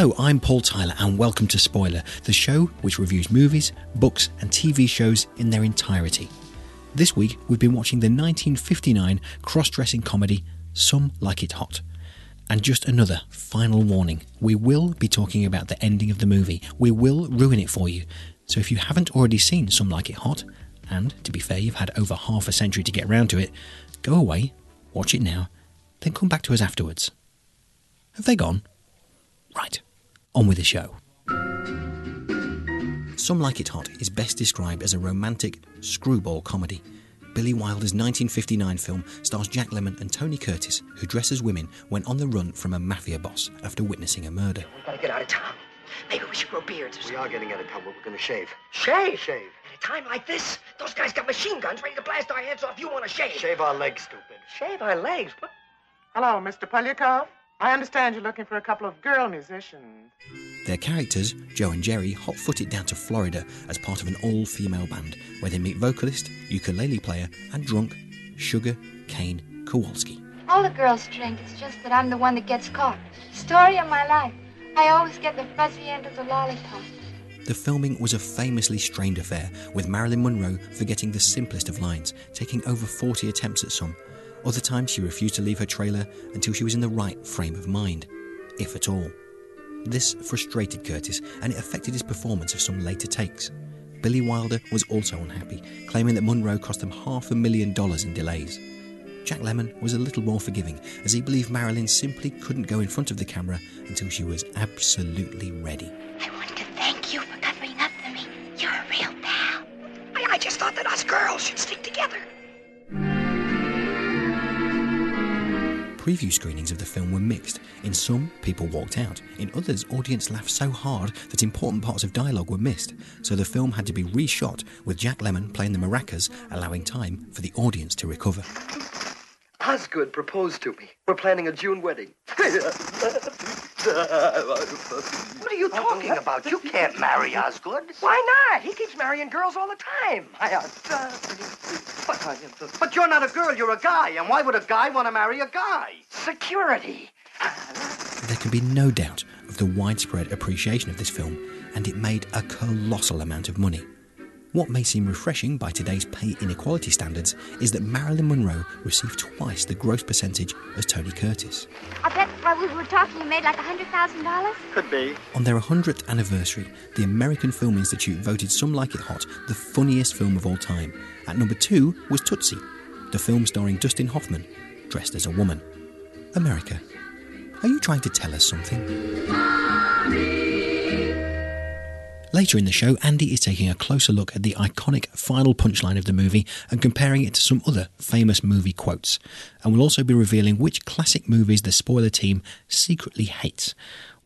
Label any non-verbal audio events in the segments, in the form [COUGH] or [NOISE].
Hello, I'm Paul Tyler, and welcome to Spoiler, the show which reviews movies, books, and TV shows in their entirety. This week, we've been watching the 1959 cross dressing comedy Some Like It Hot. And just another final warning we will be talking about the ending of the movie, we will ruin it for you. So if you haven't already seen Some Like It Hot, and to be fair, you've had over half a century to get round to it, go away, watch it now, then come back to us afterwards. Have they gone? Right, on with the show. Some Like It Hot is best described as a romantic screwball comedy. Billy Wilder's 1959 film stars Jack Lemmon and Tony Curtis, who dress as women when on the run from a mafia boss after witnessing a murder. We gotta get out of town. Maybe we should grow beards or We are getting out of town, but we're gonna shave. Shave? Shave. At a time like this, those guys got machine guns ready to blast our heads off. You want to shave? Shave our legs, stupid. Shave our legs? What? Hello, Mr. Poliakoff. I understand you're looking for a couple of girl musicians. Their characters, Joe and Jerry, hot foot it down to Florida as part of an all female band where they meet vocalist, ukulele player, and drunk Sugar Kane Kowalski. All the girls drink. It's just that I'm the one that gets caught. Story of my life. I always get the fuzzy end of the lollipop. The filming was a famously strained affair, with Marilyn Monroe forgetting the simplest of lines, taking over 40 attempts at some. Other times she refused to leave her trailer until she was in the right frame of mind, if at all. This frustrated Curtis and it affected his performance of some later takes. Billy Wilder was also unhappy, claiming that Monroe cost them half a million dollars in delays. Jack Lemmon was a little more forgiving, as he believed Marilyn simply couldn't go in front of the camera until she was absolutely ready. I want to thank you for covering up for me. You're a real pal. I, I just thought that us girls should stick together. Preview screenings of the film were mixed. In some, people walked out. In others, audience laughed so hard that important parts of dialogue were missed. So the film had to be reshot with Jack Lemmon playing the maracas, allowing time for the audience to recover. Osgood proposed to me. We're planning a June wedding. [LAUGHS] What are you talking about? You can't marry Osgood. Why not? He keeps marrying girls all the time. Uh, I, but, but you're not a girl, you're a guy. And why would a guy want to marry a guy? security. There can be no doubt of the widespread appreciation of this film, and it made a colossal amount of money. What may seem refreshing by today's pay inequality standards is that Marilyn Monroe received twice the gross percentage as Tony Curtis. I bet while we were talking, you made like a hundred thousand dollars. Could be. On their 100th anniversary, the American Film Institute voted Some Like It Hot the funniest film of all time. At number two was Tootsie, the film starring Dustin Hoffman, dressed as a woman. America, are you trying to tell us something? Later in the show, Andy is taking a closer look at the iconic final punchline of the movie and comparing it to some other famous movie quotes. And we'll also be revealing which classic movies the spoiler team secretly hates,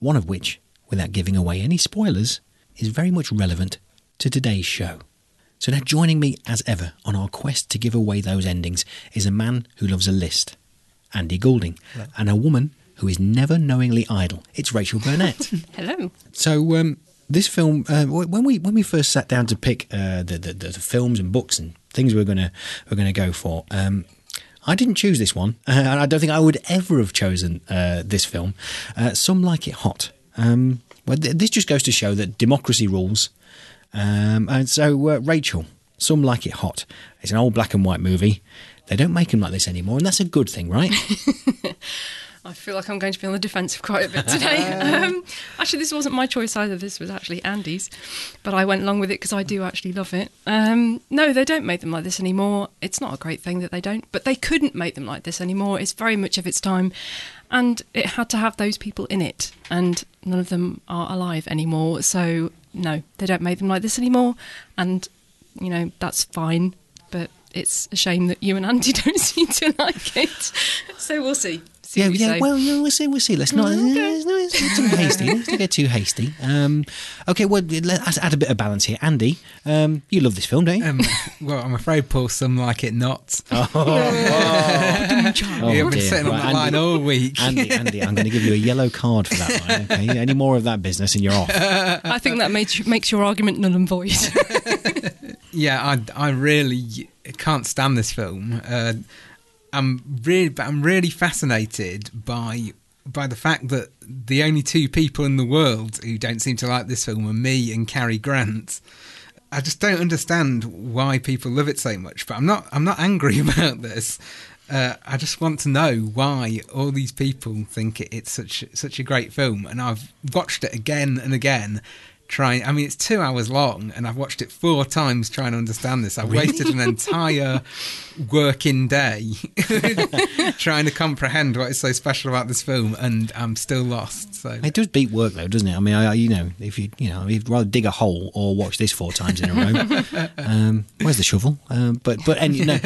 one of which, without giving away any spoilers, is very much relevant to today's show. So now joining me as ever on our quest to give away those endings is a man who loves a list, Andy Goulding, and a woman who is never knowingly idle. It's Rachel Burnett. [LAUGHS] Hello. So um, this film, uh, when we when we first sat down to pick uh, the, the the films and books and things we we're gonna we're gonna go for, um, I didn't choose this one, [LAUGHS] and I don't think I would ever have chosen uh, this film. Uh, Some like it hot. Um, well, th- this just goes to show that democracy rules. Um, and so, uh, Rachel, Some like it hot. It's an old black and white movie. They don't make them like this anymore, and that's a good thing, right? [LAUGHS] I feel like I'm going to be on the defensive quite a bit today. [LAUGHS] um, actually, this wasn't my choice either. This was actually Andy's, but I went along with it because I do actually love it. Um, no, they don't make them like this anymore. It's not a great thing that they don't, but they couldn't make them like this anymore. It's very much of its time, and it had to have those people in it, and none of them are alive anymore. So no, they don't make them like this anymore, and you know that's fine. But it's a shame that you and Andy [LAUGHS] don't seem to like it. So we'll see. See yeah, what you yeah. say. Well, yeah, we'll see. We'll see. Let's not. Let's not get too hasty. Let's not get too hasty. Um, okay. Well, let's add a bit of balance here. Andy, um, you love this film, don't you? Um, well, I'm afraid, Paul, some like it not. [LAUGHS] Oh, yeah, I've been dear. sitting on Right, that line Andy. all week. Andy, Andy, I'm going to give you a yellow card for that line. [LAUGHS] Okay. Any more of that business, and you're off. I think that makes makes your argument null and void. [LAUGHS] Yeah, I, I really can't stand this film. Uh, I'm really, but I'm really fascinated by by the fact that the only two people in the world who don't seem to like this film are me and Cary Grant. I just don't understand why people love it so much. But I'm not I'm not angry [LAUGHS] about this. Uh, I just want to know why all these people think it, it's such such a great film, and I've watched it again and again. Trying, I mean, it's two hours long, and I've watched it four times trying to understand this. I've wasted an entire working day [LAUGHS] trying to comprehend what is so special about this film, and I'm still lost. So It does beat work though, doesn't it? I mean, I, you know, if you you know, you'd rather dig a hole or watch this four times in a row. [LAUGHS] um, where's the shovel? Um, but but and you know,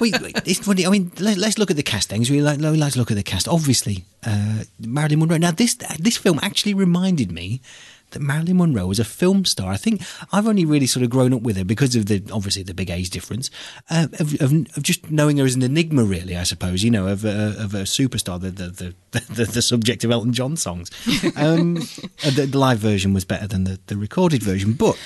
we, it's funny. I mean, let, let's look at the castings. We like we like to look at the cast. Obviously, uh, Marilyn Monroe. Now this this film actually reminded me. That Marilyn Monroe was a film star. I think I've only really sort of grown up with her because of the obviously the big age difference, uh, of, of, of just knowing her as an enigma. Really, I suppose you know of a, of a superstar, the the, the [LAUGHS] the the subject of Elton John songs. [LAUGHS] Um, uh, the, the live version was better than the, the recorded version, but.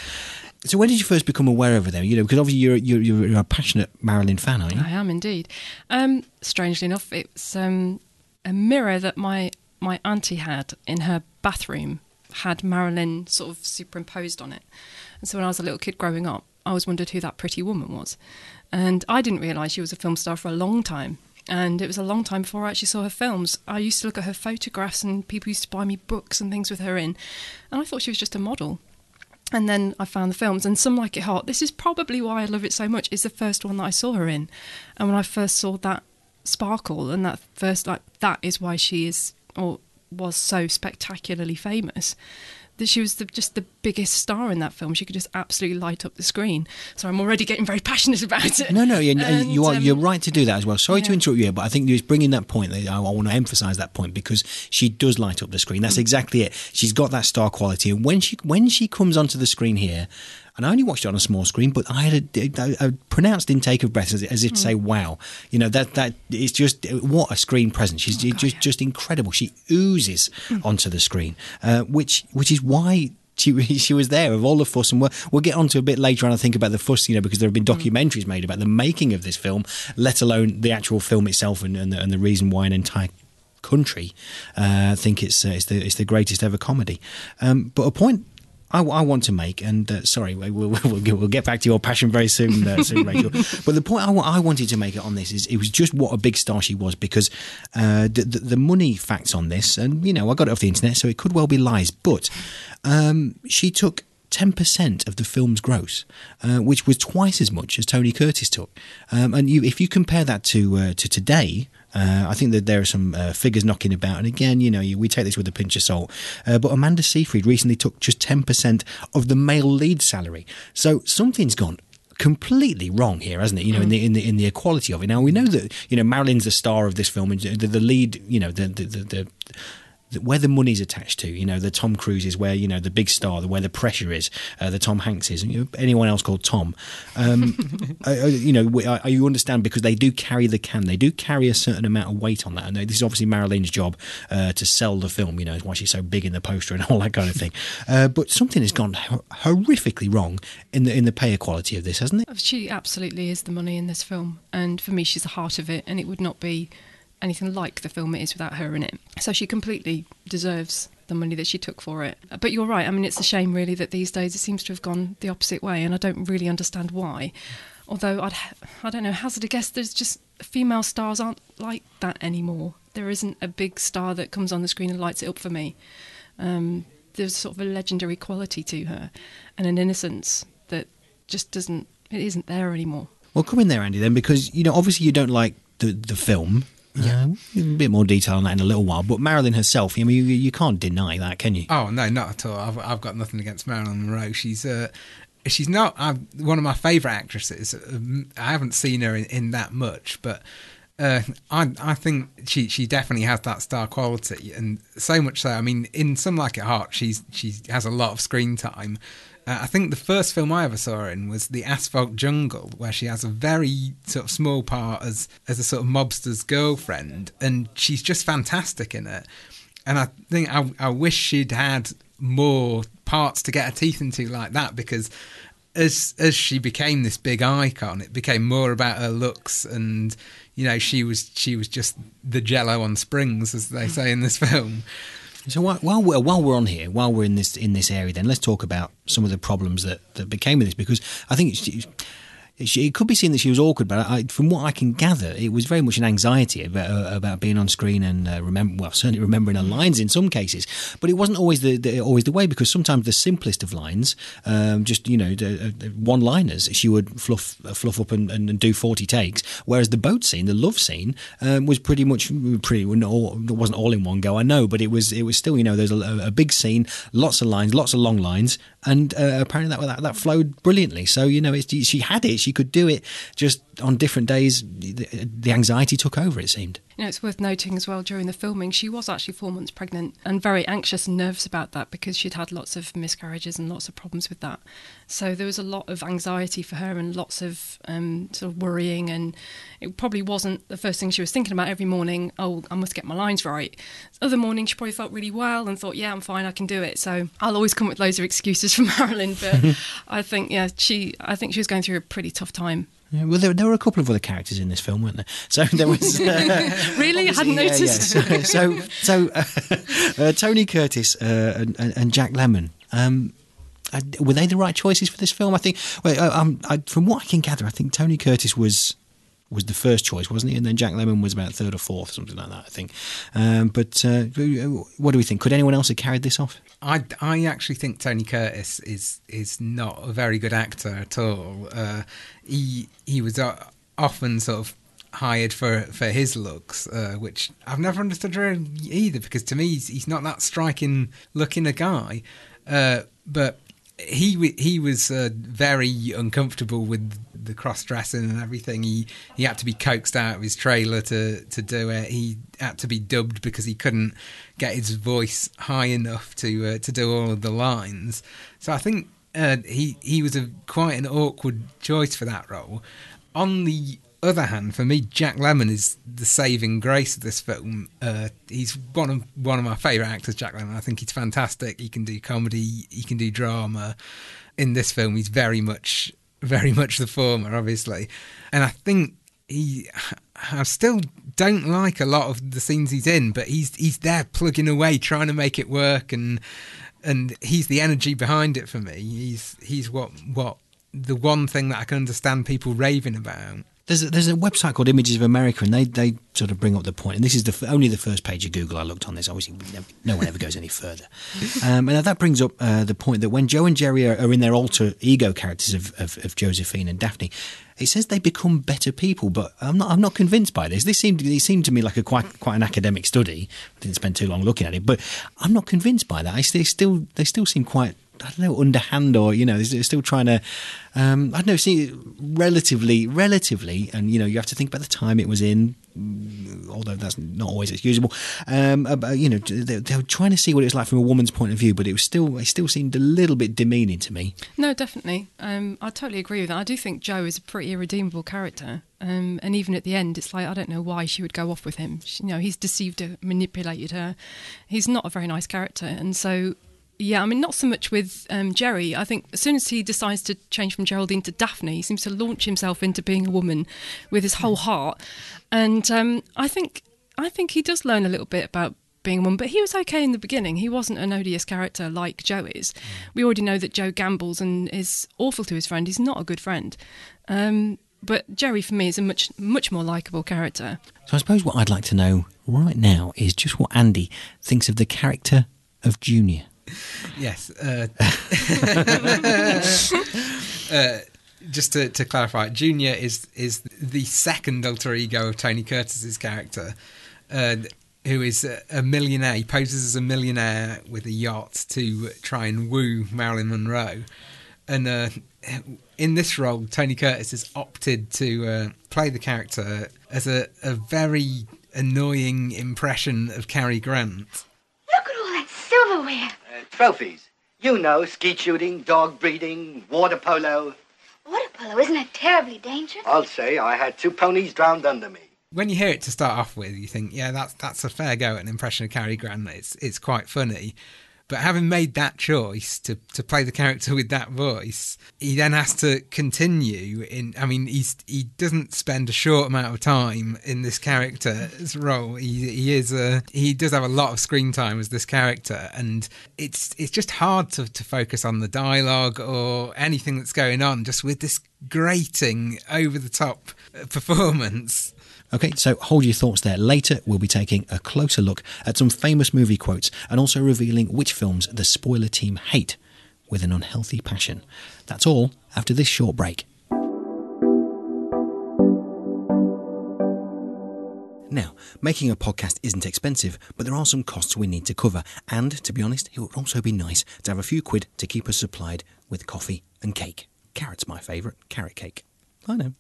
So when did you first become aware of her? Then you know because obviously you're you're, you're a passionate Marilyn fan, aren't you? I am indeed. Um, strangely enough, it's um, a mirror that my my auntie had in her bathroom had Marilyn sort of superimposed on it. And so when I was a little kid growing up, I always wondered who that pretty woman was, and I didn't realise she was a film star for a long time. And it was a long time before I actually saw her films. I used to look at her photographs, and people used to buy me books and things with her in, and I thought she was just a model. And then I found the films, and Some Like It Hot. This is probably why I love it so much. Is the first one that I saw her in, and when I first saw that sparkle and that first like that is why she is or was so spectacularly famous. That she was the, just the biggest star in that film. She could just absolutely light up the screen. So I'm already getting very passionate [LAUGHS] about it. No, no, and, and you are um, you're right to do that as well. Sorry to interrupt you, here, but I think you're bringing that point. that I, I want to emphasise that point because she does light up the screen. Mm. That's exactly it. She's got that star quality, and when she when she comes onto the screen here. And I only watched it on a small screen, but I had a, a, a pronounced intake of breath as, as if to Mm. say, "Wow!" You know that that it's just what a screen presence. Oh, She's just just incredible. She oozes Mm. onto the screen, uh, which which is why she [LAUGHS] she was there of all the fuss, and we'll, we'll get on to a bit later on. I think about the fuss, you know, because there have been documentaries made about the making of this film, let alone the actual film itself, and and the, and the reason why an entire country uh, think it's uh, it's the it's the greatest ever comedy. Um, but a point. I, I want to make, and uh, sorry, we'll, we'll, we'll, get, back to your passion very soon, uh, [LAUGHS] soon Rachel. But the point I, I wanted to make it on this is it was just what a big star she was because uh, the, the, the money facts on this, and you know, I got it off the internet, so it could well be lies, but um, she took 10% of the film's gross, uh, which was twice as much as Tony Curtis took. Um, and you, if you compare that to uh, to today, uh, I think that there are some uh, figures knocking about. And again, you know, you, we take this with a pinch of salt. Uh, but Amanda Seyfried recently took just 10% of the male lead salary. So something's gone completely wrong here, hasn't it? You know, in the in the in the equality of it. Now we know that you know Marilyn's the star of this film, and the, the lead, you know, the the, the, the the- where the money's attached to, you know, the Tom Cruise is where, you know, the big star, the, where the pressure is, uh, the Tom Hanks is, and you know, anyone else called Tom. Um, [LAUGHS] uh, uh, you know, we- uh, you understand because they do carry the can, they do carry a certain amount of weight on that. And this is obviously Marilyn's job uh, to sell the film, you know, is why she's so big in the poster and [LAUGHS] all that kind of thing. Uh, but something has gone hor- horrifically wrong in the in the pay equality of this, hasn't it? She absolutely is the money in this film, and for me, she's the heart of it, and it would not be anything like the film it is without her in it. So she completely deserves the money that she took for it. But you're right. I mean, it's a shame, really, that these days it seems to have gone the opposite way, and I don't really understand why. Although I'd, I don't know, hazard a guess. There's just female stars aren't like that anymore. There isn't a big star that comes on the screen and lights it up for me. Um, there's sort of a legendary quality to her, and an innocence that just doesn't. It isn't there anymore. Well, come in there, Andy, then, because you know obviously you don't like the the film. Yeah, a bit more detail on that in a little while. But Marilyn herself, I mean, you, you can't deny that, can you? Oh no, not at all. I've I've got nothing against Marilyn Monroe. She's uh, she's not one of my favourite actresses. Um, I haven't seen her in, in that much, but Uh, I I think she she definitely has that star quality, and so much so. I mean, in Some Like It Hot, she's she has a lot of screen time. Uh, I think the first film I ever saw her in was The Asphalt Jungle, where she has a very sort of small part as as a sort of mobster's girlfriend, and she's just fantastic in it. And I think I, I wish she'd had more parts to get her teeth into like that because as as she became this big icon, it became more about her looks and you know she was she was just the jello on springs as they say in this film So while we're, while we're on here, while we're in this in this area, then let's talk about some of the problems that, that became of this because I think it's, it's, it could be seen that she was awkward, but I, from what I can gather, it was very much an anxiety about uh, about being on screen and uh, remember well certainly remembering her lines in some cases. But it wasn't always the, the always the way because sometimes the simplest of lines, um, just you know, the one liners, she would fluff fluff up and, and, do forty takes. Whereas the boat scene, the love scene, um, was pretty much pretty. All, it wasn't all in one go, I know, but it was it was still you know there's a, a big scene, lots of lines, lots of long lines, and uh, apparently that, that that flowed brilliantly. So you know, she had it she could do it just on different days. The, the anxiety took over, it seemed. You know, it's worth noting as well during the filming, she was actually four months pregnant and very anxious and nervous about that because she'd had lots of miscarriages and lots of problems with that. So there was a lot of anxiety for her and lots of um, sort of worrying. And it probably wasn't the first thing she was thinking about every morning. Oh, I must get my lines right. Other morning, she probably felt really well and thought, yeah, I'm fine, I can do it. So I'll always come with loads of excuses for [LAUGHS] Marilyn, but [LAUGHS] I think, yeah, she, I think she was going through a pretty tough time. Yeah, well, there, there, were a couple of other characters in this film, weren't there? So [LAUGHS] there was uh, [LAUGHS] really I hadn't noticed. Yeah. So, so, uh, [LAUGHS] uh, Tony Curtis uh, and, and, Jack Lemmon. Um, were they the right choices for this film? I think. Well, uh, um, I, from what I can gather, I think Tony Curtis was was the first choice, wasn't he? And then Jack Lemmon was about third or fourth, something like that, I think. Um, but uh, what do we think? Could anyone else have carried this off? I, I actually think Tony Curtis is is not a very good actor at all. Uh, he he was uh, often sort of hired for for his looks, uh, which I've never understood either. Because to me, he's, he's not that striking looking a guy. Uh, but he he was uh, very uncomfortable with the cross dressing and everything. He he had to be coaxed out of his trailer to to do it. He had to be dubbed because he couldn't get his voice high enough to uh, to do all of the lines. So I think uh, he he was a quite an awkward choice for that role. On the other hand, for me, Jack Lemmon is the saving grace of this film. Uh, he's one of one of my favourite actors, Jack Lemmon. I think he's fantastic. He can do comedy, he can do drama. In this film, he's very much, very much the former, obviously. And I think he, I still don't like a lot of the scenes he's in, but he's he's there plugging away, trying to make it work, and and he's the energy behind it for me. He's he's what what the one thing that I can understand people raving about. There's a, there's a website called Images of America, and they, they sort of bring up the point. And this is the only the first page of Google I looked on this. Obviously, no, no one ever goes any further. [LAUGHS] Um, and that brings up uh, the point that when Joe and Jerry are, are in their alter ego characters of, of, of, Josephine and Daphne, it says they become better people. But I'm not I'm not convinced by this. This seemed it seemed to me like a quite quite an academic study. I didn't spend too long looking at it, but I'm not convinced by that. I, they still they still seem quite I don't know, underhand or, you know, they're still trying to, um, I don't know, see, relatively, relatively, and, you know, you have to think about the time it was in, although that's not always excusable. Um, about, you know, they, they, were trying to see what it was like from a woman's point of view, but it was still, it still seemed a little bit demeaning to me. No, definitely. Um, I totally agree with that. I do think Joe is a pretty irredeemable character. Um, and even at the end, it's like I don't know why she would go off with him. She, you know, he's deceived her, manipulated her. He's not a very nice character, and so yeah, I mean, not so much with um, Jerry. I think as soon as he decides to change from Geraldine to Daphne, he seems to launch himself into being a woman with his whole heart. And um, I think I think he does learn a little bit about being a woman, but he was okay in the beginning. He wasn't an odious character like Joe is. Mm. We already know that Joe gambles and is awful to his friend. He's not a good friend. Um, but Jerry, for me, is a much much more likable character. So I suppose what I'd like to know right now is just what Andy thinks of the character of Junior yes. Uh, [LAUGHS] [LAUGHS] uh, just to, to, clarify, Junior is is the second alter ego of Tony Curtis's character, uh, who is a, millionaire. He poses as a millionaire with a yacht to try and woo Marilyn Monroe, and uh, in this role, Tony Curtis has opted to uh, play the character as a, a very annoying impression of Cary Grant. Look at all that silverware. Trophies. You know, skeet shooting, dog breeding, water polo. Water polo, isn't it terribly dangerous? I'll say I had two ponies drowned under me. When you hear it to start off with, you think, yeah, that's that's a fair go at an impression of Cary Grant. It's it's quite funny. But having made that choice to, to play the character with that voice, he then has to continue in. I mean, he's he doesn't spend a short amount of time in this character's role. He he is a he does have a lot of screen time as this character, and it's it's just hard to to focus on the dialogue or anything that's going on. Just with this grating over the top performance. Okay, so hold your thoughts there. Later, we'll be taking a closer look at some famous movie quotes and also revealing which films the spoiler team hate with an unhealthy passion. That's all after this short break. Now, making a podcast isn't expensive, but there are some costs we need to cover. And to be honest, it would also be nice to have a few quid to keep us supplied with coffee and cake. Carrot's my favourite, carrot cake. I know.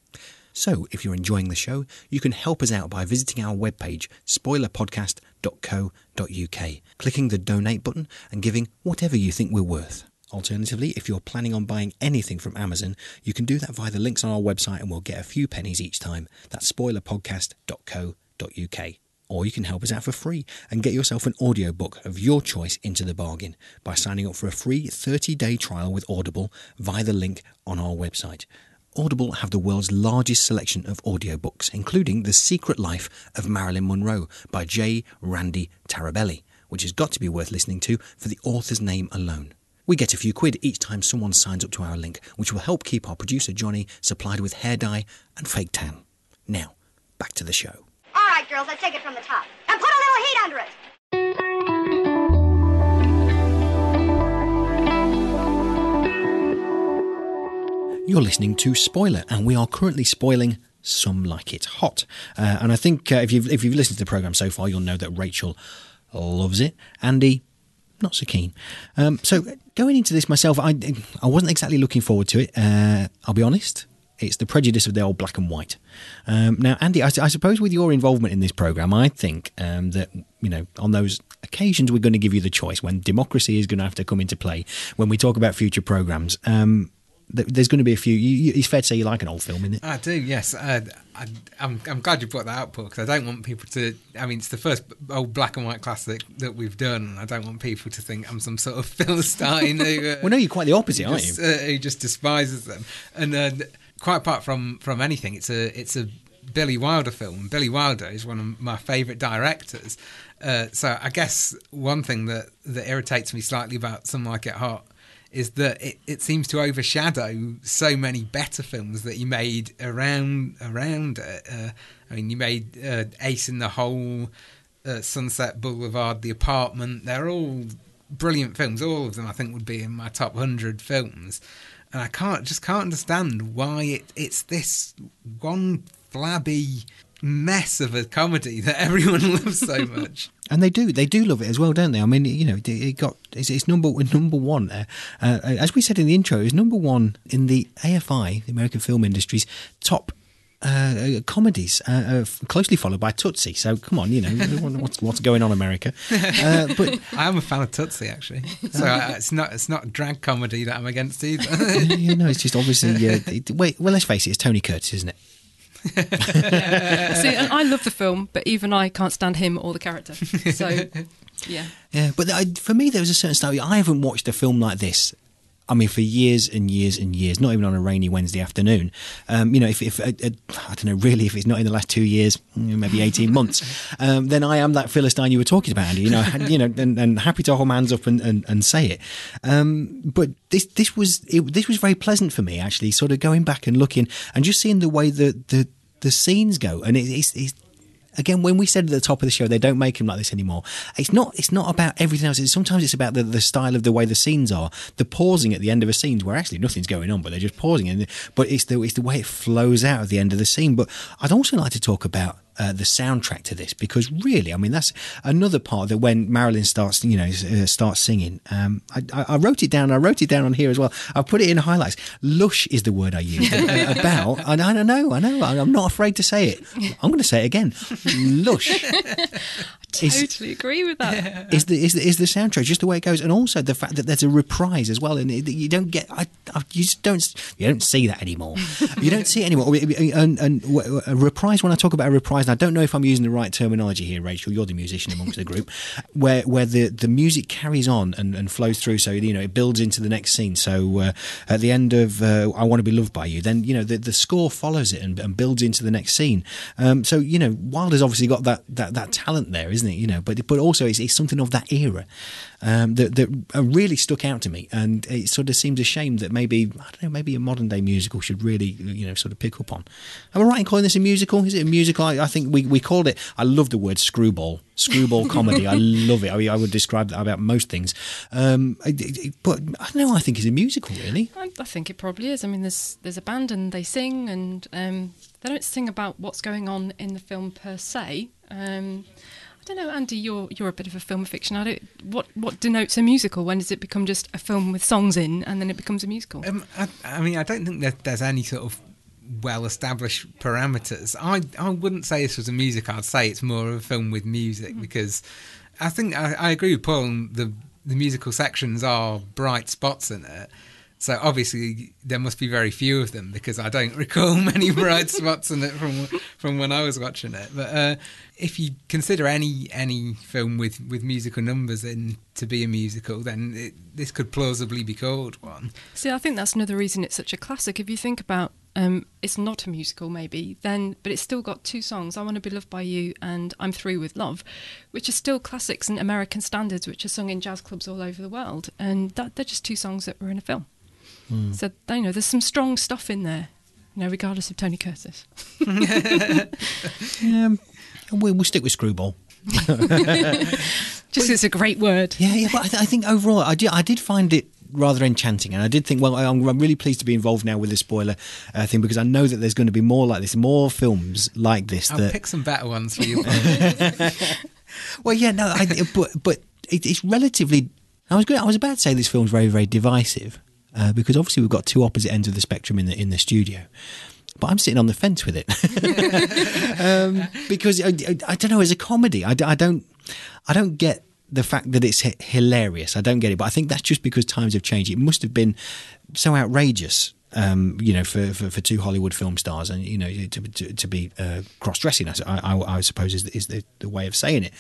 So, if you're enjoying the show, you can help us out by visiting our webpage, spoilerpodcast.co.uk, clicking the donate button and giving whatever you think we're worth. Alternatively, if you're planning on buying anything from Amazon, you can do that via the links on our website and we'll get a few pennies each time. That's spoilerpodcast.co.uk. Or you can help us out for free and get yourself an audiobook of your choice into the bargain by signing up for a free 30 day trial with Audible via the link on our website. Audible have the world's largest selection of audiobooks, including The Secret Life of Marilyn Monroe by J. Randy Taraborrelli, which has got to be worth listening to for the author's name alone. We get a few quid each time someone signs up to our link, which will help keep our producer Johnny supplied with hair dye and fake tan. Now, back to the show. All right, girls, let's take it from the top. And put a little heat under it. You're listening to Spoiler, and we are currently spoiling Some Like It Hot. Uh, and I think uh, if you've if you've listened to the program so far, you'll know that Rachel loves it. Andy, not so keen. Um, so going into this myself, I I wasn't exactly looking forward to it. Uh, I'll be honest. It's the prejudice of the old black and white. Um, now, Andy, I, I, suppose with your involvement in this program, I think um, that you know on those occasions we're going to give you the choice when democracy is going to have to come into play when we talk about future programs. Um, there's going to be a few. You, you, it's fair to say you like an old film, isn't it? I do, yes. Uh, I, am I'm glad you brought that up, Paul, because I don't want people to. I mean, it's the first old black and white classic that we've done. I don't want people to think I'm some sort of [LAUGHS] philistine who. Uh, [LAUGHS] well, no, you're quite the opposite, aren't just, you? Uh, who just despises them. And uh, quite apart from from anything, it's a it's a Billy Wilder film. Billy Wilder is one of my favourite directors. Uh, so I guess one thing that that irritates me slightly about Some Like It Hot is that it, it seems to overshadow so many better films that he made around around it. Uh, I mean, you made uh, Ace in the Hole, uh, Sunset Boulevard, The Apartment. They're all brilliant films. All of them, I think, would be in my top hundred films. And I can't just can't understand why it, it's this one flabby mess of a comedy that [LAUGHS] everyone loves so much. And they do, they do love it as well, don't they? I mean, you know, it got it's, it's number [LAUGHS] number one. Uh, uh, as we said in the intro, it's number one in the AFI, the American Film Industry's top uh, comedies, uh, uh, closely followed by Tootsie. So come on, you know [LAUGHS] what's what's going on, America. [LAUGHS] Uh, but I am a fan of Tootsie actually. So uh, it's not it's not drag comedy that I'm against either. you know, it's just obviously. It, wait, well, let's face it, it's Tony Curtis, isn't it? [LAUGHS] See, and I love the film, but even I can't stand him or the character. So, [LAUGHS] yeah. Yeah, but I, for me, there was a certain style. I haven't watched a film like this. I mean, for years and years and years, not even on a rainy Wednesday afternoon. Um, you know, if, if uh, uh, I don't know, really, if it's not in the last two years, maybe 18 months, [LAUGHS] um, then I am that Philistine you were talking about, Andy. You know, you know, and, and happy to hold my hands up and, and, and say it. Um, but this this was it, this was very pleasant for me, actually, sort of going back and looking and just seeing the way that the the scenes go, and it, it's, it's again when we said at the top of the show they don't make him like this anymore it's not it's not about everything else. It's, sometimes it's about the, the style of the way the scenes are. The pausing at the end of a scene where actually nothing's going on but they're just pausing and but it's the it's the way it flows out at the end of the scene. But I'd also like to talk about uh, the soundtrack to this because really, I mean, that's another part that when Marilyn starts, you know, uh, starts singing. Um, I, I, I wrote it down. I wrote it down on here as well. I put it in highlights. Lush is the word I used uh, about. And I don't know. I know. I'm not afraid to say it. I'm going to say it again. Lush. [LAUGHS] Is- Totally agree with that. is the is the is the soundtrack just the way it goes, and also the fact that there's a reprise as well, and it, you don't get, I, I, you just don't, you don't see that anymore. [LAUGHS] you don't see it anymore. And, and w- a reprise, when I talk about a reprise, and I don't know if I'm using the right terminology here, Rachel. You're the musician amongst the group, [LAUGHS] where where the the music carries on and, and flows through, so you know it builds into the next scene. So uh, at the end of uh, I Want to Be Loved by You, then you know the the score follows it and, and builds into the next scene. Um, so you know Wilder's obviously got that that that talent there, isn't it? You know, but but also it's, it's something of that era um, that that really stuck out to me, and it sort of seems a shame that maybe I don't know, maybe a modern day musical should really you know sort of pick up on. Am I right in calling this a musical? Is it a musical? I, I think we, we called it. I love the word screwball, screwball comedy. I [LAUGHS] love it. I, mean, I would describe that about most things, um, but I don't know. I think it's a musical, really. I, I think it probably is. I mean, there's there's a band and they sing, and um, they don't sing about what's going on in the film per se. Um, I don't know, Andy. You're you're a bit of a film aficionado. What what denotes a musical? When does it become just a film with songs in, and then it becomes a musical? Um, I, I mean, I don't think that there's any sort of well-established parameters. I I wouldn't say this was a music. I'd say it's more of a film with music because I think I, I agree with Paul. The the musical sections are bright spots in it. So obviously there must be very few of them because I don't [LAUGHS] recall many bright spots in it from from when I was watching it. But uh, if you consider any any film with, with musical numbers in to be a musical, then it, this could plausibly be called one. See, I think that's another reason it's such a classic. If you think about, um, it's not a musical, maybe then, but it's still got two songs: "I Want to Be Loved by You" and "I'm Through with Love," which are still classics and American standards, which are sung in jazz clubs all over the world. And that, they're just two songs that were in a film. So you know, there's some strong stuff in there. You know, regardless of Tony Curtis. [LAUGHS] Um, we'll, we'll stick with screwball. Just it's a great word. Yeah, yeah, but I, th- I think overall, I did, I did find it rather enchanting, and I did think, well, I- I'm, I'm really pleased to be involved now with the spoiler uh, thing because I know that there's going to be more like this, more films like this. I'll that, pick some better ones for you. [LAUGHS] [LAUGHS] well, yeah, no, I, but but it, it's relatively. I was going, I was about to say this film's very very divisive uh, because obviously we've got two opposite ends of the spectrum in the in the studio. But I'm sitting on the fence with it [LAUGHS] um, because I, I, don't know. As a comedy, I, I don't I don't get the fact that it's h- hilarious. I don't get it, but I think that's just because times have changed. It must have been so outrageous. Um, you know, for, for, for two Hollywood film stars, and you know, to to, to be uh, cross dressing, I, I, I suppose is, is the, the way of saying it.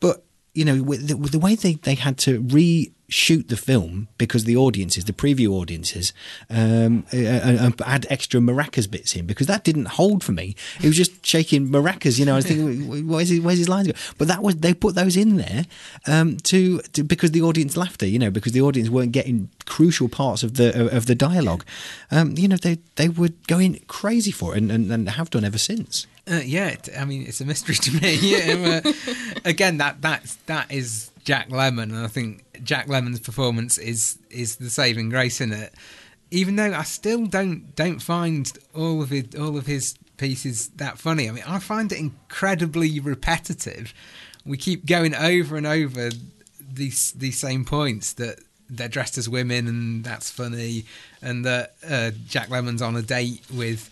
But you know, with the, with the way they, they had to reshoot the film because the audiences, the preview audiences, um, uh, uh, add extra maracas bits in because that didn't hold for me. It was just shaking maracas. You know, I was thinking, [LAUGHS] where's his, where's his lines go? But that was they put those in there um, to, to because the audience laughter. You know, because the audience weren't getting crucial parts of the of the dialogue. Um, you know, they they were going crazy for it and, and, and have done ever since. Uh, yeah, I mean it's a mystery [LAUGHS] to me. Yeah, uh, again, that that's that is Jack Lemmon, and I think Jack Lemmon's performance is is the saving grace in it. Even though I still don't don't find all of it all of his pieces that funny. I mean, I find it incredibly repetitive. We keep going over and over these these same points that they're dressed as women and that's funny, and that uh, Jack Lemmon's on a date with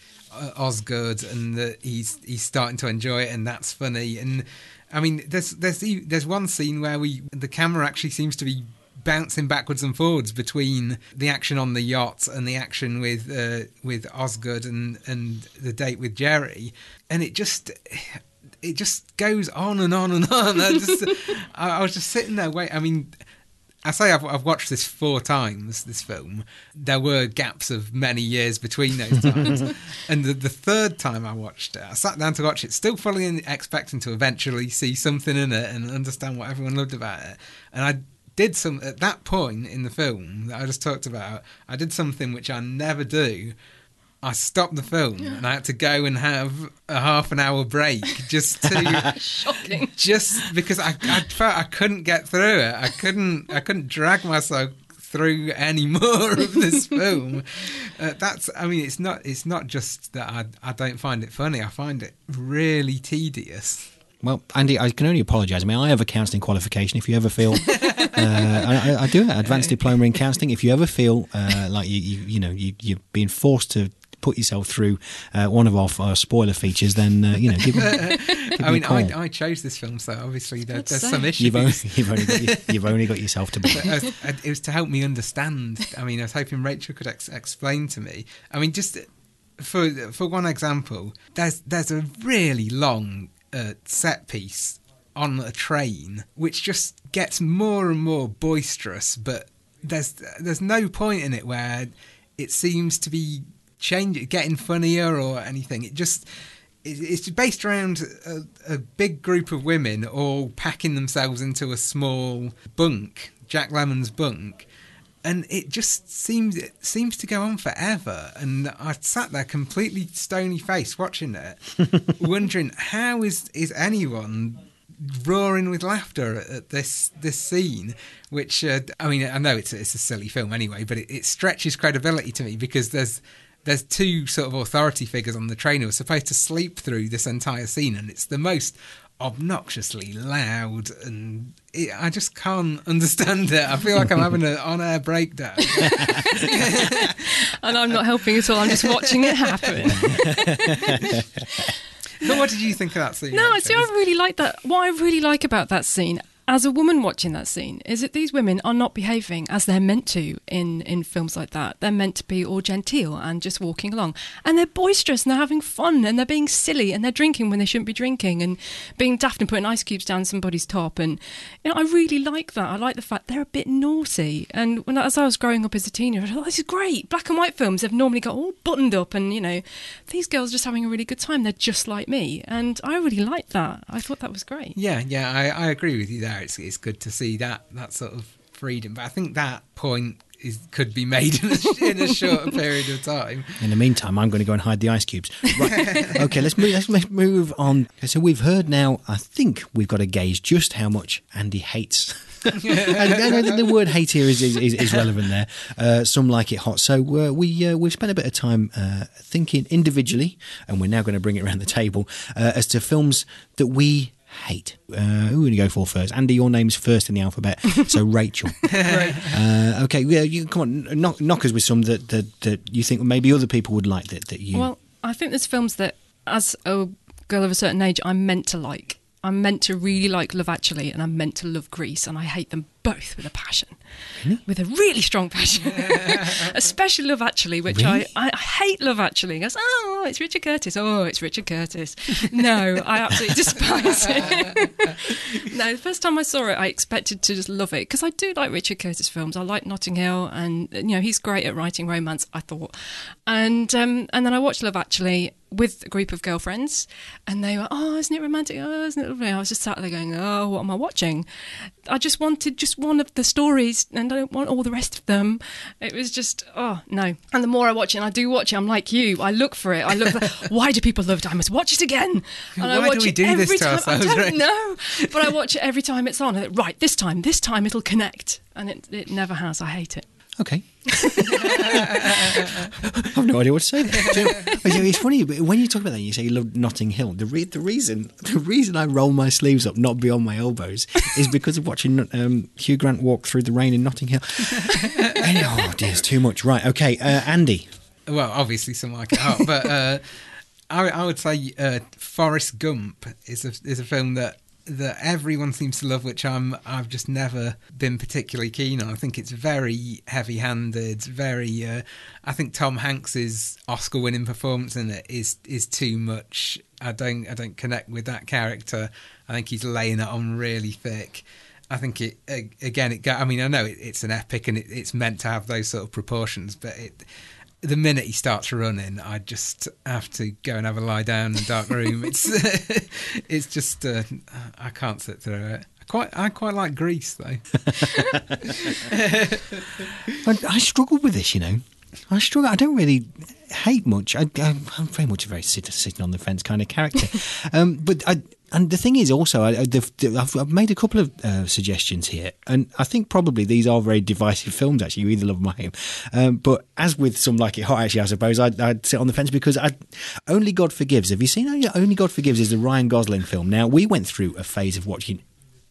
Osgood and that he's he's starting to enjoy it and that's funny. And I mean, there's there's there's one scene where we the camera actually seems to be bouncing backwards and forwards between the action on the yacht and the action with uh, with Osgood and and the date with Jerry, and it just it just goes on and on and on. I, just, [LAUGHS] I, I was just sitting there wait. I mean. I say I've, I've watched this four times. This film, there were gaps of many years between those [LAUGHS] times, and the, the third time I watched it, I sat down to watch it, still fully in- expecting to eventually see something in it and understand what everyone loved about it. And I did some at that point in the film that I just talked about. I did something which I never do. I stopped the film and I had to go and have a half an hour break just to [LAUGHS] Shocking. just because I, I felt I couldn't get through it. I couldn't I couldn't drag myself through any [LAUGHS] more of this film. Uh, that's, I mean, it's not, it's not just that I, I don't find it funny. I find it really tedious. Well, Andy, I can only apologise. I mean, I have a counselling qualification. If you ever feel, uh, I, I do an advanced [LAUGHS] diploma in counselling. If you ever feel uh, like you, you, you know, you, you're being forced to put yourself through uh, one of our, our, spoiler features, then uh, you know. Give, [LAUGHS] give I mean, I, I, chose this film, so obviously there, there's some issues. You've only, you've only, got, you, [LAUGHS] you've only got yourself to blame. it was to help me understand. I mean, I was hoping Rachel could ex- explain to me. I mean, just for for one example, there's there's a really long uh, set piece on a train, which just gets more and more boisterous. But there's there's no point in it where it seems to be changing, getting funnier or anything. It just it's based around a, a, big group of women all packing themselves into a small bunk, Jack Lemmon's bunk, and it just seems it seems to go on forever. And I sat there completely stony faced watching it, [LAUGHS] wondering how is is anyone roaring with laughter at this this scene, which uh, I mean I know it's it's a silly film anyway, but it, it stretches credibility to me because there's there's two sort of authority figures on the train who are supposed to sleep through this entire scene, and it's the most obnoxiously loud and it, I just can't [LAUGHS] understand it. I feel like I'm having an on-air breakdown. [LAUGHS] and I'm not helping at all. I'm just watching it happen. [LAUGHS] but what did you think of that scene? No, see, I really like that. What I really like about that scene as a woman watching that scene is that these women are not behaving as they're meant to in in films like that? They're meant to be all genteel and just walking along. And they're boisterous and they're having fun and they're being silly and they're drinking when they shouldn't be drinking and being daft and putting ice cubes down somebody's top. And you know I really like that. I like the fact they're a bit naughty. And when as I was growing up as a teenager I thought oh, this is great. Black and white films have normally got all buttoned up and you know these girls are just having a really good time. They're just like me. And I really like that. I thought that was great. Yeah yeah I, I agree with you there it's it's good to see that that sort of freedom. But I think that point is could be made in a, in a shorter [LAUGHS] period of time. In the meantime, I'm going to go and hide the ice cubes. Right. [LAUGHS] okay, let's move. Let's, let's move on. So we've heard now. I think we've got to gauge just how much Andy hates. [LAUGHS] and, and, the word hate here is, is, is relevant there. Uh, some like it hot. So uh, we uh, we've spent a bit of time uh, thinking individually, and we're now going to bring it around the table uh, as to films that we hate. Uh, who are we going to go for first? Andy, your name's first in the alphabet, so [LAUGHS] Rachel. uh, okay, yeah, you come on, knock, knock us with some that, that, that you think maybe other people would like that, that you. Well, I think there's films that, as a girl of a certain age, I'm meant to like. I'm meant to really like Love Actually, and I'm meant to love Grease, and I hate them both with a passion, really? with a really strong passion. [LAUGHS] [LAUGHS] Especially Love Actually, which really? I, I hate Love Actually. Goes, oh, it's Richard Curtis. Oh, it's Richard Curtis. No, I absolutely despise it. [LAUGHS] no, the first time I saw it, I expected to just love it because I do like Richard Curtis films. I like Notting Hill, and you know he's great at writing romance. I thought, and um, and then I watched Love Actually with a group of girlfriends, and they were, oh, isn't it romantic? Oh, isn't it lovely? I was just sat there going, oh, what am I watching? I just wanted just one of the stories, and I don't want all the rest of them. It was just, oh no. And the more I watch it, and I do watch it, I'm like you. I look for it. I look. For, [LAUGHS] why do people love it? I must watch it again. And why I watch do we it do every this to time. I don't know, but I watch it every time it's on. Right, this time, this time it'll connect, and it it never has. I hate it. Okay. [LAUGHS] I've no idea what to say. [LAUGHS] it's funny but when you talk about that. You say you love Notting Hill. The, re- the reason the reason I roll my sleeves up, not beyond my elbows, is because of watching um, Hugh Grant walk through the rain in Notting Hill. [LAUGHS] oh dear, it's too much. Right, okay, uh, Andy. Well, obviously some like it out, but uh, I, I, would say uh, Forrest Gump is a is a film that that everyone seems to love, which I'm I've just never been particularly keen on. I think it's very heavy-handed, very. Uh, I think Tom Hanks's Oscar-winning performance in it is is too much. I don't I don't connect with that character. I think he's laying it on really thick. I think it again. It. I mean, I know it, it's an epic and it, it's meant to have those sort of proportions, but it the minute he starts running, I just have to go and have a lie down in a dark room. [LAUGHS] it's [LAUGHS] it's just uh, I can't sit through it. I quite I quite like Grease though. [LAUGHS] I, I struggle with this, you know. I struggle. I don't really hate much. I, I'm very much a very sit, sitting on the fence kind of character. [LAUGHS] um, but I, and the thing is also, I, I- the, the, I've, I've made a couple of uh, suggestions here, and I think probably these are very divisive films. Actually, you either love them or hate them. Um, but as with some like it hot, actually, I suppose I'd, I'd sit on the fence because I only God forgives. Have you seen Only God Forgives? Is the Ryan Gosling film. Now we went through a phase of watching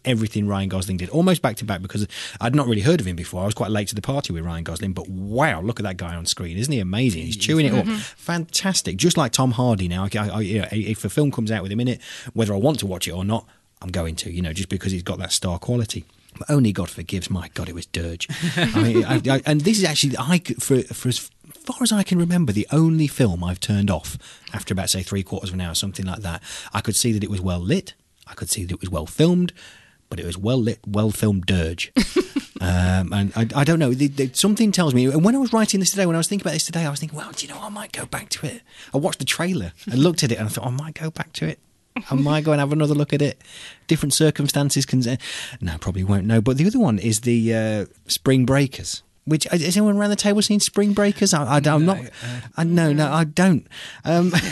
everything Ryan Gosling did, almost back to back, because I'd not really heard of him before. I was quite late to the party with Ryan Gosling, but wow, look at that guy on screen, isn't he amazing? He's chewing it up, mm-hmm. fantastic, just like Tom Hardy. Now, I, I, you know, if a film comes out with him in it, whether I want to watch it or not, I'm going to, you know, just because he's got that star quality. But only God forgives. My God, it was dirge. [LAUGHS] I mean, I, I, and this is actually, I for for as far as I can remember, the only film I've turned off after about say three quarters of an hour, something like that. I could see that it was well lit. I could see that it was well filmed, but it was well lit, well filmed dirge. [LAUGHS] um, and I, I don't know. Something tells me. And when I was writing this today, when I was thinking about this today, I was thinking, well, do you know, I might go back to it. I watched the trailer and looked at it, and I thought, I might go back to it. I might go and have another look at it. Different circumstances can. No, probably won't. know. but the other one is the uh, Spring Breakers. Which has anyone around the table seen Spring Breakers? I, I, am not. I no, no, I don't. Um, [LAUGHS] [LAUGHS]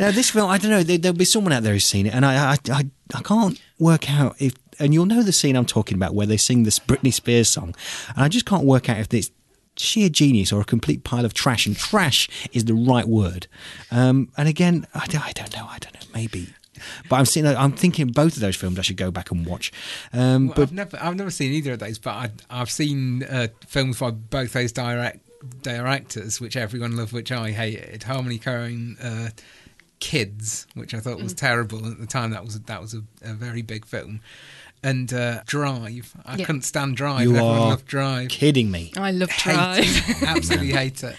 now this film, I don't know. There, there'll be someone out there who's seen it, and I, I, I, I can't work out if. And you'll know the scene I'm talking about where they sing this Britney Spears song, and I just can't work out if it's sheer genius or a complete pile of trash. And trash is the right word. Um, and again, I don't, I don't know. I don't know. Maybe. But I'm seeing. I'm thinking both of those films I should go back and watch. Um, Well, but I've never, I've never seen either of those, but I, I've seen uh, films by both those direct directors, which everyone loved, which I hated. Harmony Korine, uh, Kids, which I thought was terrible at the time. That was that was a, a very big film, and uh, Drive. I Yeah. couldn't stand Drive. you Everyone are loved Drive. kidding me. I love Hate Drive. it. [LAUGHS] Absolutely hate it.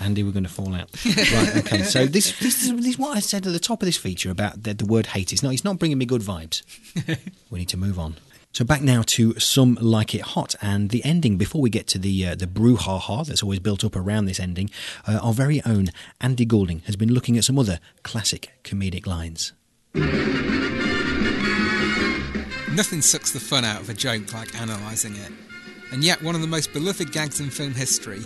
Andy, we're going to fall out. [LAUGHS] right, okay. So this, this, is, this is what I said at the top of this feature about the, the word hate. It's not, it's not bringing me good vibes. [LAUGHS] we need to move on. So back now to some like it hot and the ending. Before we get to the uh, the brouhaha that's always built up around this ending, uh, our very own Andy Goulding has been looking at some other classic comedic lines. Nothing sucks the fun out of a joke like analysing it. And yet, one of the most beloved gags in film history,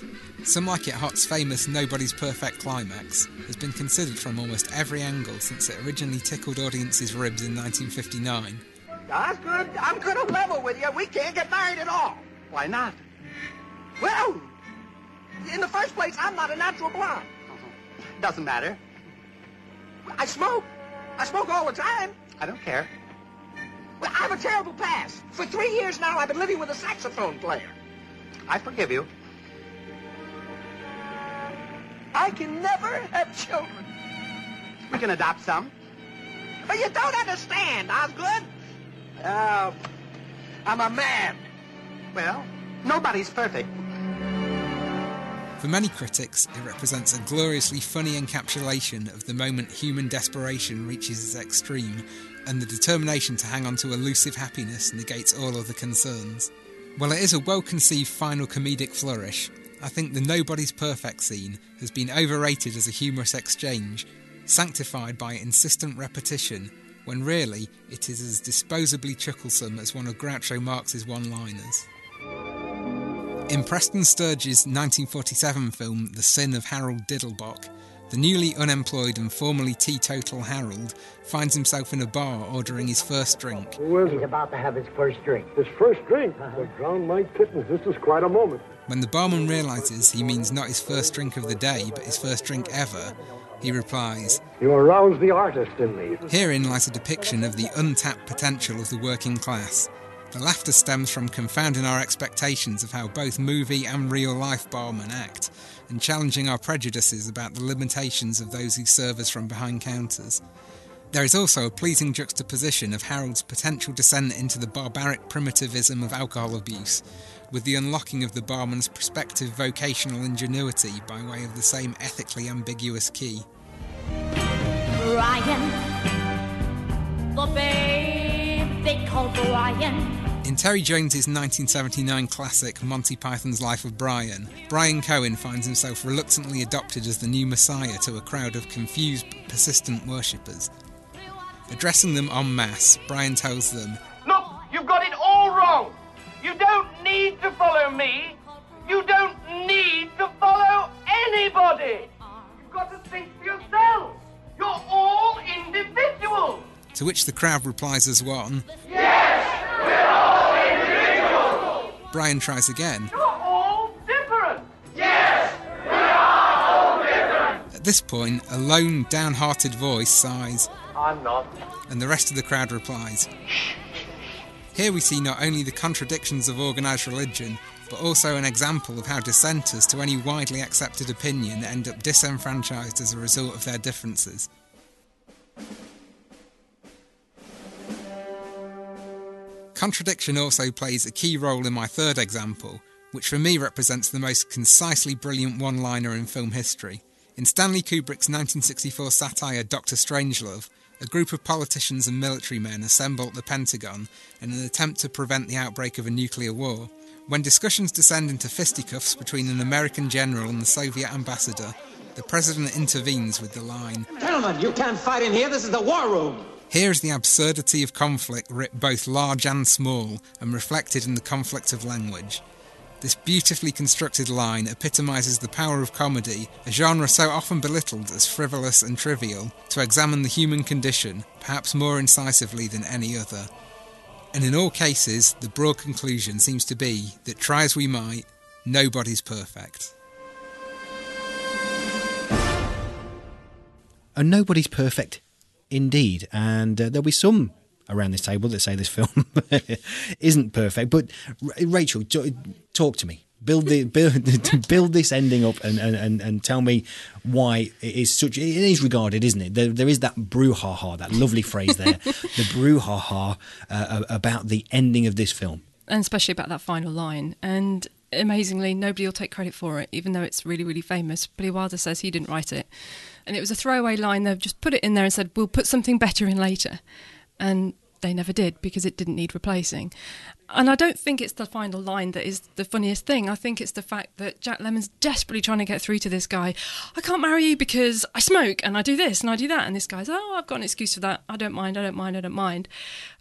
Some Like It Hot's famous Nobody's Perfect climax, has been considered from almost every angle since it originally tickled audiences' ribs in 1959. Osgood, I'm gonna level with you. We can't get married at all. Why not? Well, in the first place, I'm not a natural blonde. Doesn't matter. I smoke. I smoke all the time. I don't care. Well, I have a terrible past. For three years now, I've been living with a saxophone player. I forgive you. I can never have children. We can adopt some. But you don't understand, Osgood. Uh, I'm a man. Well, nobody's perfect. For many critics, it represents a gloriously funny encapsulation of the moment human desperation reaches its extreme and the determination to hang on to elusive happiness negates all other concerns. While it is a well conceived final comedic flourish, I think the Nobody's Perfect scene has been overrated as a humorous exchange, sanctified by insistent repetition, when really it is as disposably chucklesome as one of Groucho Marx's one liners. In Preston Sturges' 1947 film The Sin of Harold Diddlebock, the newly unemployed and formerly teetotal Harold finds himself in a bar ordering his first drink. He's about to have his first drink. His first drink. Uh-huh. Well, drown my kittens. This is quite a moment. When the barman realizes he means not his first drink of the day, but his first drink ever, he replies, You arouse the artist in me. Herein lies a depiction of the untapped potential of the working class. The laughter stems from confounding our expectations of how both movie and real life barmen act, and challenging our prejudices about the limitations of those who serve us from behind counters. There is also a pleasing juxtaposition of Harold's potential descent into the barbaric primitivism of alcohol abuse, with the unlocking of the barman's prospective vocational ingenuity by way of the same ethically ambiguous key. Brian, the babe they call Brian. In Terry Jones's 1979 classic Monty Python's Life of Brian, Brian Cohen finds himself reluctantly adopted as the new messiah to a crowd of confused persistent worshippers. Addressing them en masse, Brian tells them, Look, you've got it all wrong. You don't need to follow me. You don't need to follow anybody! You've got to think for yourselves. You're all individuals. To which the crowd replies as one. Yes, we're all individuals. Brian tries again. You're all different. Yes, we are all different. At this point, a lone, downhearted voice sighs, I'm not. and the rest of the crowd replies. Here we see not only the contradictions of organised religion, but also an example of how dissenters to any widely accepted opinion end up disenfranchised as a result of their differences. Contradiction also plays a key role in my third example, which for me represents the most concisely brilliant one liner in film history. In Stanley Kubrick's 1964 satire Doctor Strangelove, a group of politicians and military men assemble at the Pentagon in an attempt to prevent the outbreak of a nuclear war. When discussions descend into fisticuffs between an American general and the Soviet ambassador, the president intervenes with the line Gentlemen, you can't fight in here. This is the war room. Here is the absurdity of conflict writ both large and small and reflected in the conflict of language. This beautifully constructed line epitomises the power of comedy, a genre so often belittled as frivolous and trivial, to examine the human condition, perhaps more incisively than any other. And in all cases, the broad conclusion seems to be that try as we might, nobody's perfect. And nobody's perfect, indeed. And uh, there'll be some around this table that say this film [LAUGHS] isn't perfect. But R- Rachel, talk to me. Build the build, [LAUGHS] build this ending up and, and, and, and tell me why it is such. It is regarded, isn't it? There, there is that brouhaha, that lovely phrase there, [LAUGHS] the brouhaha uh, about the ending of this film. and especially about that final line. And amazingly, nobody will take credit for it, even though it's really, really famous. Billy Wilder says he didn't write it, and it was a throwaway line. They've just put it in there and said, "We'll put something better in later," and they never did because it didn't need replacing. And I don't think it's the final line that is the funniest thing. I think it's the fact that Jack Lemmon's desperately trying to get through to this guy. I can't marry you because I smoke and I do this and I do that. And this guy's, oh, I've got an excuse for that. I don't mind. I don't mind. I don't mind.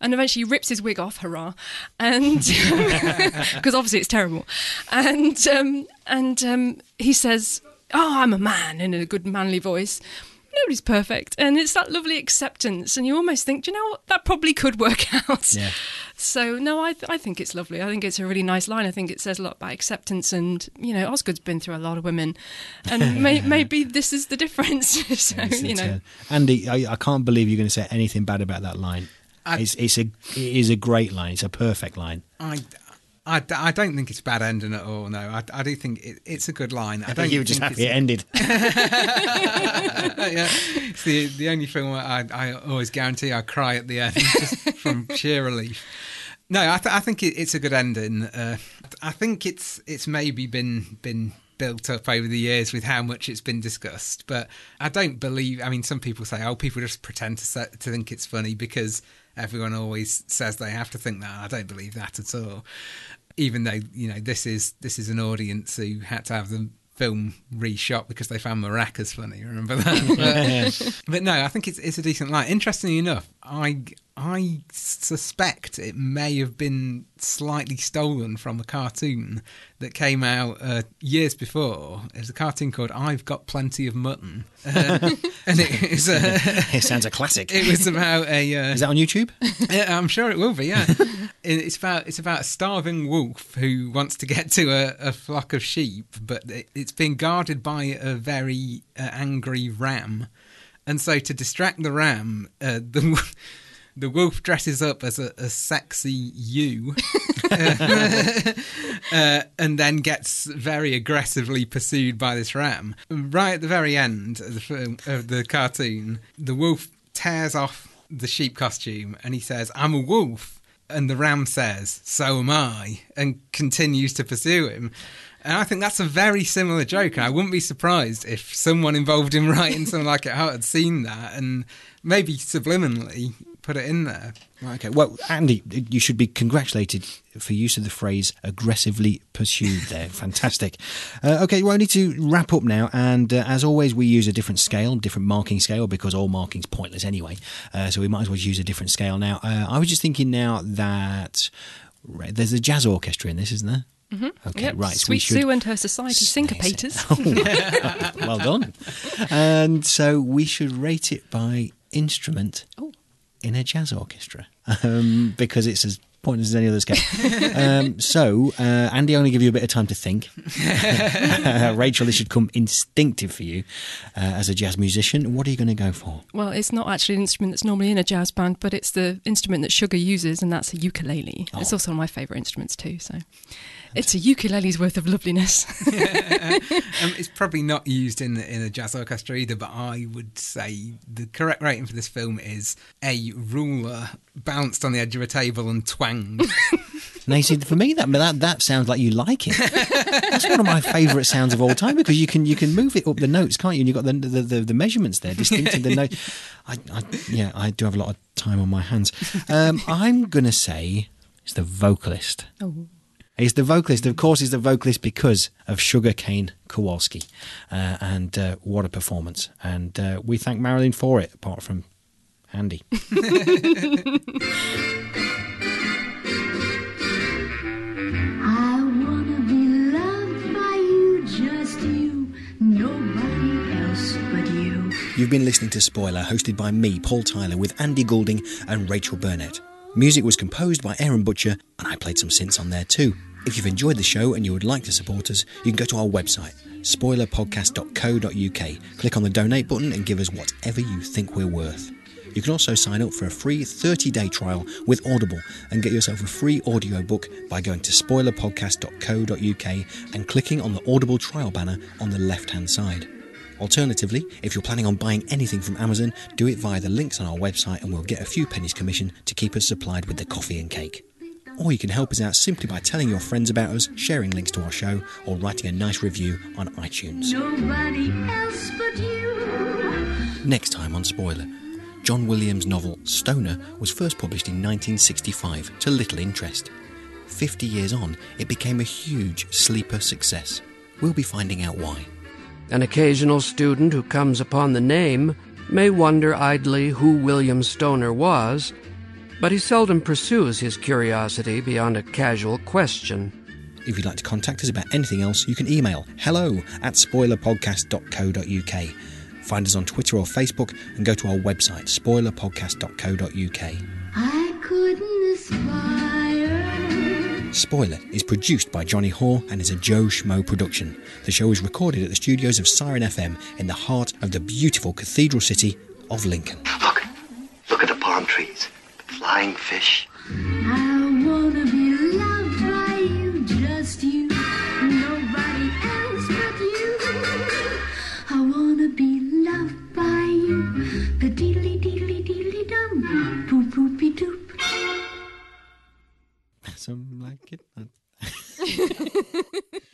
And eventually he rips his wig off. Hurrah! And [LAUGHS] because obviously it's terrible. And um, and um, he says, "Oh, I'm a man," in a good manly voice. Nobody's perfect, and it's that lovely acceptance, and you almost think, do you know what, that probably could work [LAUGHS] out. Yeah. So no, I th- I think it's lovely. I think it's a really nice line. I think it says a lot about acceptance, and you know, Osgood's been through a lot of women, and [LAUGHS] may- maybe this is the difference. [LAUGHS] so It's- you know, Andy, I, I can't believe you're going to say anything bad about that line. I- it's it's a it is a great line. It's a perfect line. I, I, I don't think it's a bad ending at all. No, I, I do think it, it's a good line. I, don't you were just happy it ended. [LAUGHS] yeah, it's the the only film where I, I always guarantee I cry at the end [LAUGHS] just from sheer relief. No, I, th- I think it, it's a good ending. Uh, I think it's it's maybe been been built up over the years with how much it's been discussed, but I don't believe. I mean, some people say, "Oh, people just pretend to to think it's funny because everyone always says they have to think that." I don't believe that at all. Even though you know this is this is an audience who had to have the film reshot because they found maracas funny. Remember that? [LAUGHS] But, but no, I think it's it's a decent line. Interestingly enough, I I suspect it may have been slightly stolen from a cartoon that came out uh, years before. It's a cartoon called "I've Got Plenty of Mutton," uh, [LAUGHS] and it was uh, [LAUGHS] it sounds a classic. [LAUGHS] It was about a. Uh, Is that on YouTube? I'm sure it will be. Yeah, it's about it's about a starving wolf who wants to get to a, a flock of sheep, but it, it's being guarded by a very uh, angry ram, and so to distract the ram, uh, the the wolf dresses up as a, a sexy ewe, [LAUGHS] uh, and then gets very aggressively pursued by this ram. Right at the very end of the film, of the cartoon, the wolf tears off the sheep costume and he says, "I'm a wolf." And the ram says, "So am I," and continues to pursue him. And I think that's a very similar joke, and I wouldn't be surprised if someone involved in writing something like it out had seen that and maybe subliminally put it in there. Okay. Well, Andy, you should be congratulated for use of the phrase aggressively pursued there. [LAUGHS] Fantastic. Uh, okay, well, I need to wrap up now. And uh, as always, we use a different scale, different marking scale, because all marking's pointless anyway. Uh, so we might as well use a different scale now. Uh, I was just thinking now that there's a jazz orchestra in this, isn't there? Mm-hmm. Okay, Yep, right. so Sweet we Sue and her Society Syncopators. [LAUGHS] well done. And so we should rate it by instrument Oh. in a jazz orchestra um, because it's as pointless as any other scale. [LAUGHS] um, so, uh, Andy, only give you a bit of time to think. [LAUGHS] Rachel, this should come instinctive for you uh, as a jazz musician. What are you going to go for? Well, it's not actually an instrument that's normally in a jazz band, but it's the instrument that Sugar uses, and that's a ukulele. Oh. It's also one of my favourite instruments too. So, it's a ukulele's worth of loveliness. [LAUGHS] um, it's probably not used in the, in a jazz orchestra either, but I would say the correct rating for this film is a ruler bounced on the edge of a table and twanged. [LAUGHS] Now, you see, for me, that that that sounds like you like it. That's one of my favourite sounds of all time because you can you can move it up the notes, can't you? And you've got the the, the, the measurements there, distinctive the note. I, I, yeah, I do have a lot of time on my hands. Um, I'm gonna say it's the vocalist. oh. He's the vocalist. Of course, he's the vocalist because of Sugar Kane Kowalski. Uh, and uh, what a performance. And uh, we thank Marilyn for it, apart from Andy. [LAUGHS] I wanna be loved by you, just you, nobody else but you. You've been listening to Spoiler, hosted by me, Paul Tyler, with Andy Goulding and Rachel Burnett. Music was composed by Aaron Butcher, and I played some synths on there too. If you've enjoyed the show and you would like to support us, you can go to our website, spoilerpodcast.co.uk. Click on the donate button and give us whatever you think we're worth. You can also sign up for a free 30 day trial with Audible and get yourself a free audiobook by going to spoilerpodcast.co.uk and clicking on the Audible trial banner on the left hand side. Alternatively, if you're planning on buying anything from Amazon, do it via the links on our website and we'll get a few pennies commission to keep us supplied with the coffee and cake. Or you can help us out simply by telling your friends about us, sharing links to our show, or writing a nice review on iTunes. Nobody else but you. Next time on Spoiler. John Williams' novel Stoner was first published in 1965 to little interest. 50 years on, it became a huge sleeper success. We'll be finding out why. An occasional student who comes upon the name may wonder idly who William Stoner was, but he seldom pursues his curiosity beyond a casual question. If you'd like to contact us about anything else, you can email hello at spoilerpodcast.co.uk. Find us on Twitter or Facebook and go to our website, spoilerpodcast.co.uk. I couldn't aspire. Spoiler is produced by Johnny Hoare and is a Joe Schmo production. The show is recorded at the studios of Siren FM in the heart of the beautiful cathedral city of Lincoln. Look at the palm trees, the flying fish. Ah. Some like it. [LAUGHS] [LAUGHS]